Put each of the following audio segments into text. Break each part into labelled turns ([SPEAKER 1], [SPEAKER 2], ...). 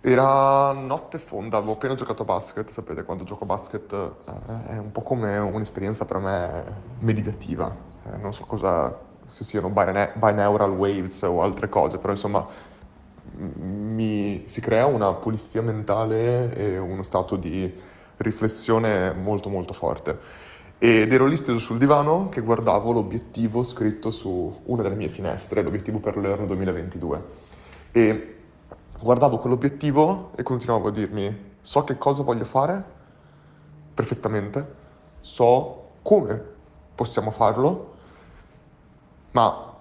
[SPEAKER 1] Era notte fonda, avevo appena giocato a basket, sapete, quando gioco a basket eh, è un po' come un'esperienza per me meditativa, Eh, non so cosa, se siano binaural waves o altre cose, però insomma mi, si crea una pulizia mentale e uno stato di riflessione molto molto forte. Ed ero lì steso sul divano che guardavo l'obiettivo scritto su una delle mie finestre, l'obiettivo per l'Euro 2022. E guardavo quell'obiettivo e continuavo a dirmi, so che cosa voglio fare perfettamente, so come possiamo farlo, ma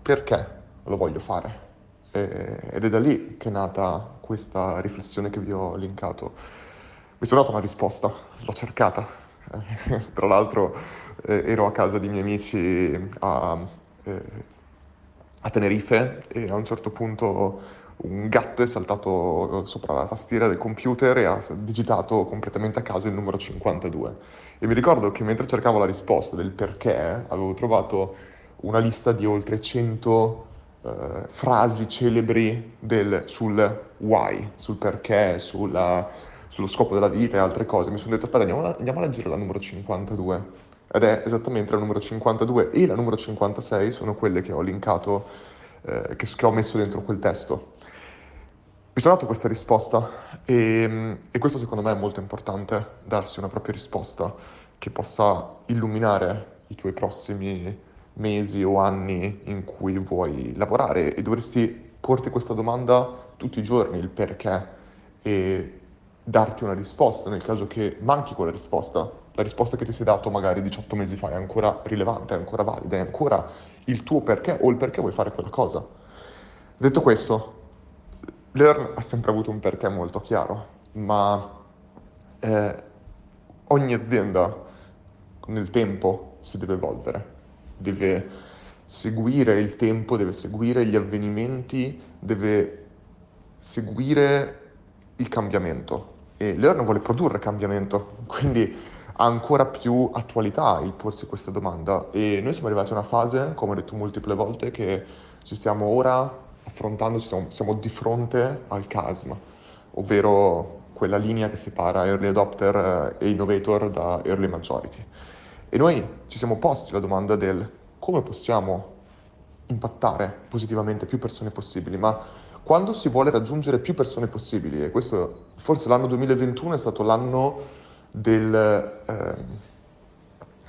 [SPEAKER 1] perché lo voglio fare? E- ed è da lì che è nata questa riflessione che vi ho linkato. Mi sono dato una risposta, l'ho cercata. Tra l'altro eh, ero a casa di miei amici a, eh, a Tenerife e a un certo punto un gatto è saltato sopra la tastiera del computer e ha digitato completamente a caso il numero 52. E mi ricordo che mentre cercavo la risposta del perché, avevo trovato una lista di oltre 100 eh, frasi celebri del- sul why, sul perché, sulla- sullo scopo della vita e altre cose. Mi sono detto, aspetta, andiamo, andiamo a leggere la numero 52. Ed è esattamente la numero 52 e la numero 56 sono quelle che ho linkato, eh, che, che ho messo dentro quel testo. Mi sono dato questa risposta e, e questo secondo me è molto importante, darsi una propria risposta che possa illuminare i tuoi prossimi mesi o anni in cui vuoi lavorare e dovresti porti questa domanda tutti i giorni, il perché, e darti una risposta nel caso che manchi quella risposta. La risposta che ti sei dato magari 18 mesi fa è ancora rilevante, è ancora valida, è ancora il tuo perché o il perché vuoi fare quella cosa. Detto questo, Learn ha sempre avuto un perché molto chiaro, ma eh, ogni azienda nel tempo si deve evolvere, deve seguire il tempo, deve seguire gli avvenimenti, deve seguire il cambiamento. E Learn vuole produrre cambiamento, quindi ancora più attualità il porsi questa domanda. E noi siamo arrivati a una fase, come ho detto multiple volte, che ci stiamo ora affrontando, siamo, siamo di fronte al chasma, ovvero quella linea che separa early adopter eh, e innovator da early majority. E noi ci siamo posti la domanda del come possiamo impattare positivamente più persone possibili, ma quando si vuole raggiungere più persone possibili, e questo forse l'anno 2021 è stato l'anno del... ehm,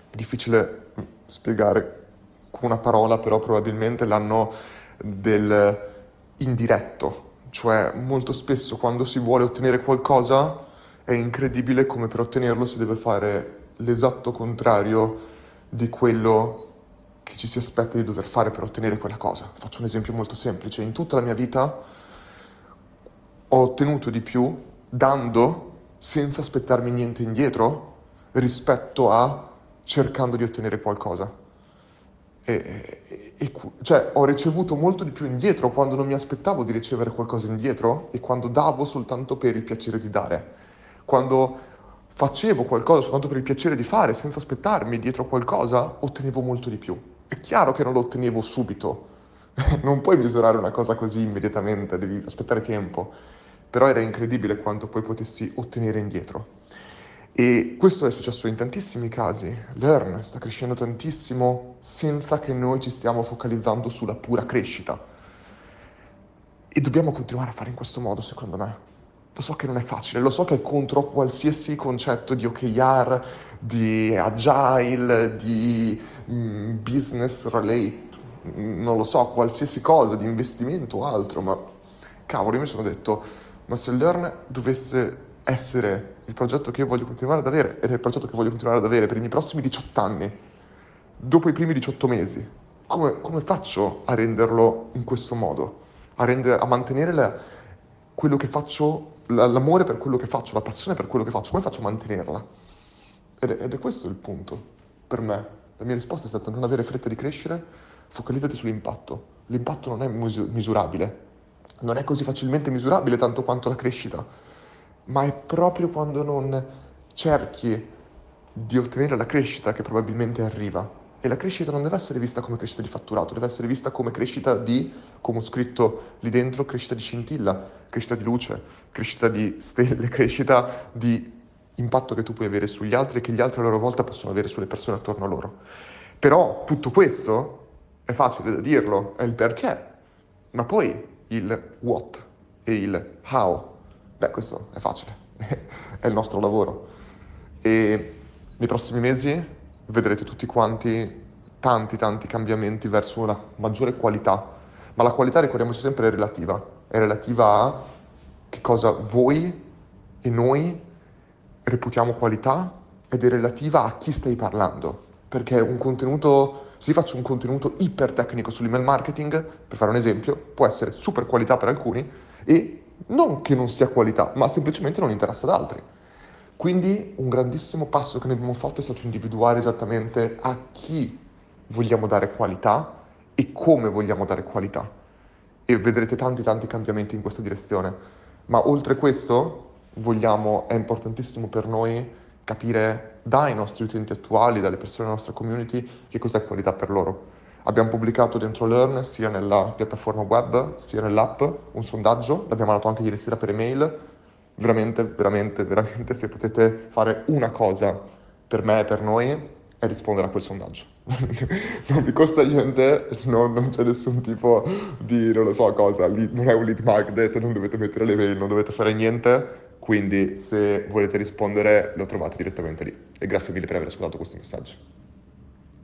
[SPEAKER 1] è difficile spiegare con una parola, però probabilmente l'anno del indiretto, cioè molto spesso quando si vuole ottenere qualcosa è incredibile come per ottenerlo si deve fare l'esatto contrario di quello che ci si aspetta di dover fare per ottenere quella cosa. Faccio un esempio molto semplice. In tutta la mia vita ho ottenuto di più dando senza aspettarmi niente indietro rispetto a cercando di ottenere qualcosa. E, e- cioè, ho ricevuto molto di più indietro quando non mi aspettavo di ricevere qualcosa indietro e quando davo soltanto per il piacere di dare. Quando facevo qualcosa soltanto per il piacere di fare, senza aspettarmi dietro qualcosa, ottenevo molto di più. È chiaro che non lo ottenevo subito, non puoi misurare una cosa così immediatamente, devi aspettare tempo, però era incredibile quanto poi potessi ottenere indietro. E questo è successo in tantissimi casi. Learn sta crescendo tantissimo senza che noi ci stiamo focalizzando sulla pura crescita. E dobbiamo continuare a fare in questo modo, secondo me. Lo so che non è facile, lo so che è contro qualsiasi concetto di OKR, di agile, di mm, business relate, mm, non lo so, qualsiasi cosa, di investimento o altro, ma cavolo, io mi sono detto, ma se Learn dovesse essere il progetto che io voglio continuare ad avere, ed è il progetto che voglio continuare ad avere per i miei prossimi 18 anni, dopo i primi 18 mesi, come, come faccio a renderlo in questo modo? A, render- a mantenere la- quello che faccio, l- l'amore per quello che faccio, la passione per quello che faccio, come faccio a mantenerla? Ed è, ed è questo il punto per me. La mia risposta è stata non avere fretta di crescere, focalizzati sull'impatto. L'impatto non è misu- misurabile, non è così facilmente misurabile tanto quanto la crescita, ma è proprio quando non cerchi di ottenere la crescita che probabilmente arriva. E la crescita non deve essere vista come crescita di fatturato, deve essere vista come crescita di, come ho scritto lì dentro, crescita di scintilla, crescita di luce, crescita di stelle, crescita di impatto che tu puoi avere sugli altri e che gli altri a loro volta possono avere sulle persone attorno a loro. Però tutto questo è facile da dirlo, è il perché, ma poi il what e il how, beh questo è facile, è il nostro lavoro. E nei prossimi mesi vedrete tutti quanti tanti tanti cambiamenti verso una maggiore qualità, ma la qualità ricordiamoci sempre è relativa, è relativa a che cosa voi e noi reputiamo qualità ed è relativa a chi stai parlando, perché un contenuto, se faccio un contenuto iper tecnico sull'email marketing, per fare un esempio, può essere super qualità per alcuni e non che non sia qualità, ma semplicemente non interessa ad altri. Quindi un grandissimo passo che noi abbiamo fatto è stato individuare esattamente a chi vogliamo dare qualità e come vogliamo dare qualità. E vedrete tanti tanti cambiamenti in questa direzione. Ma oltre questo vogliamo, è importantissimo per noi capire dai nostri utenti attuali, dalle persone della nostra community, che cos'è qualità per loro. Abbiamo pubblicato dentro Learn, sia nella piattaforma web, sia nell'app, un sondaggio, l'abbiamo mandato anche ieri sera per email, veramente, veramente, veramente se potete fare una cosa per me e per noi è rispondere a quel sondaggio. non vi costa niente, non, non, c'è nessun tipo di, non lo so cosa, non è un lead magnet, non dovete mettere le mail, non dovete fare niente, quindi se volete rispondere lo trovate direttamente lì. E grazie mille per aver ascoltato questo messaggio.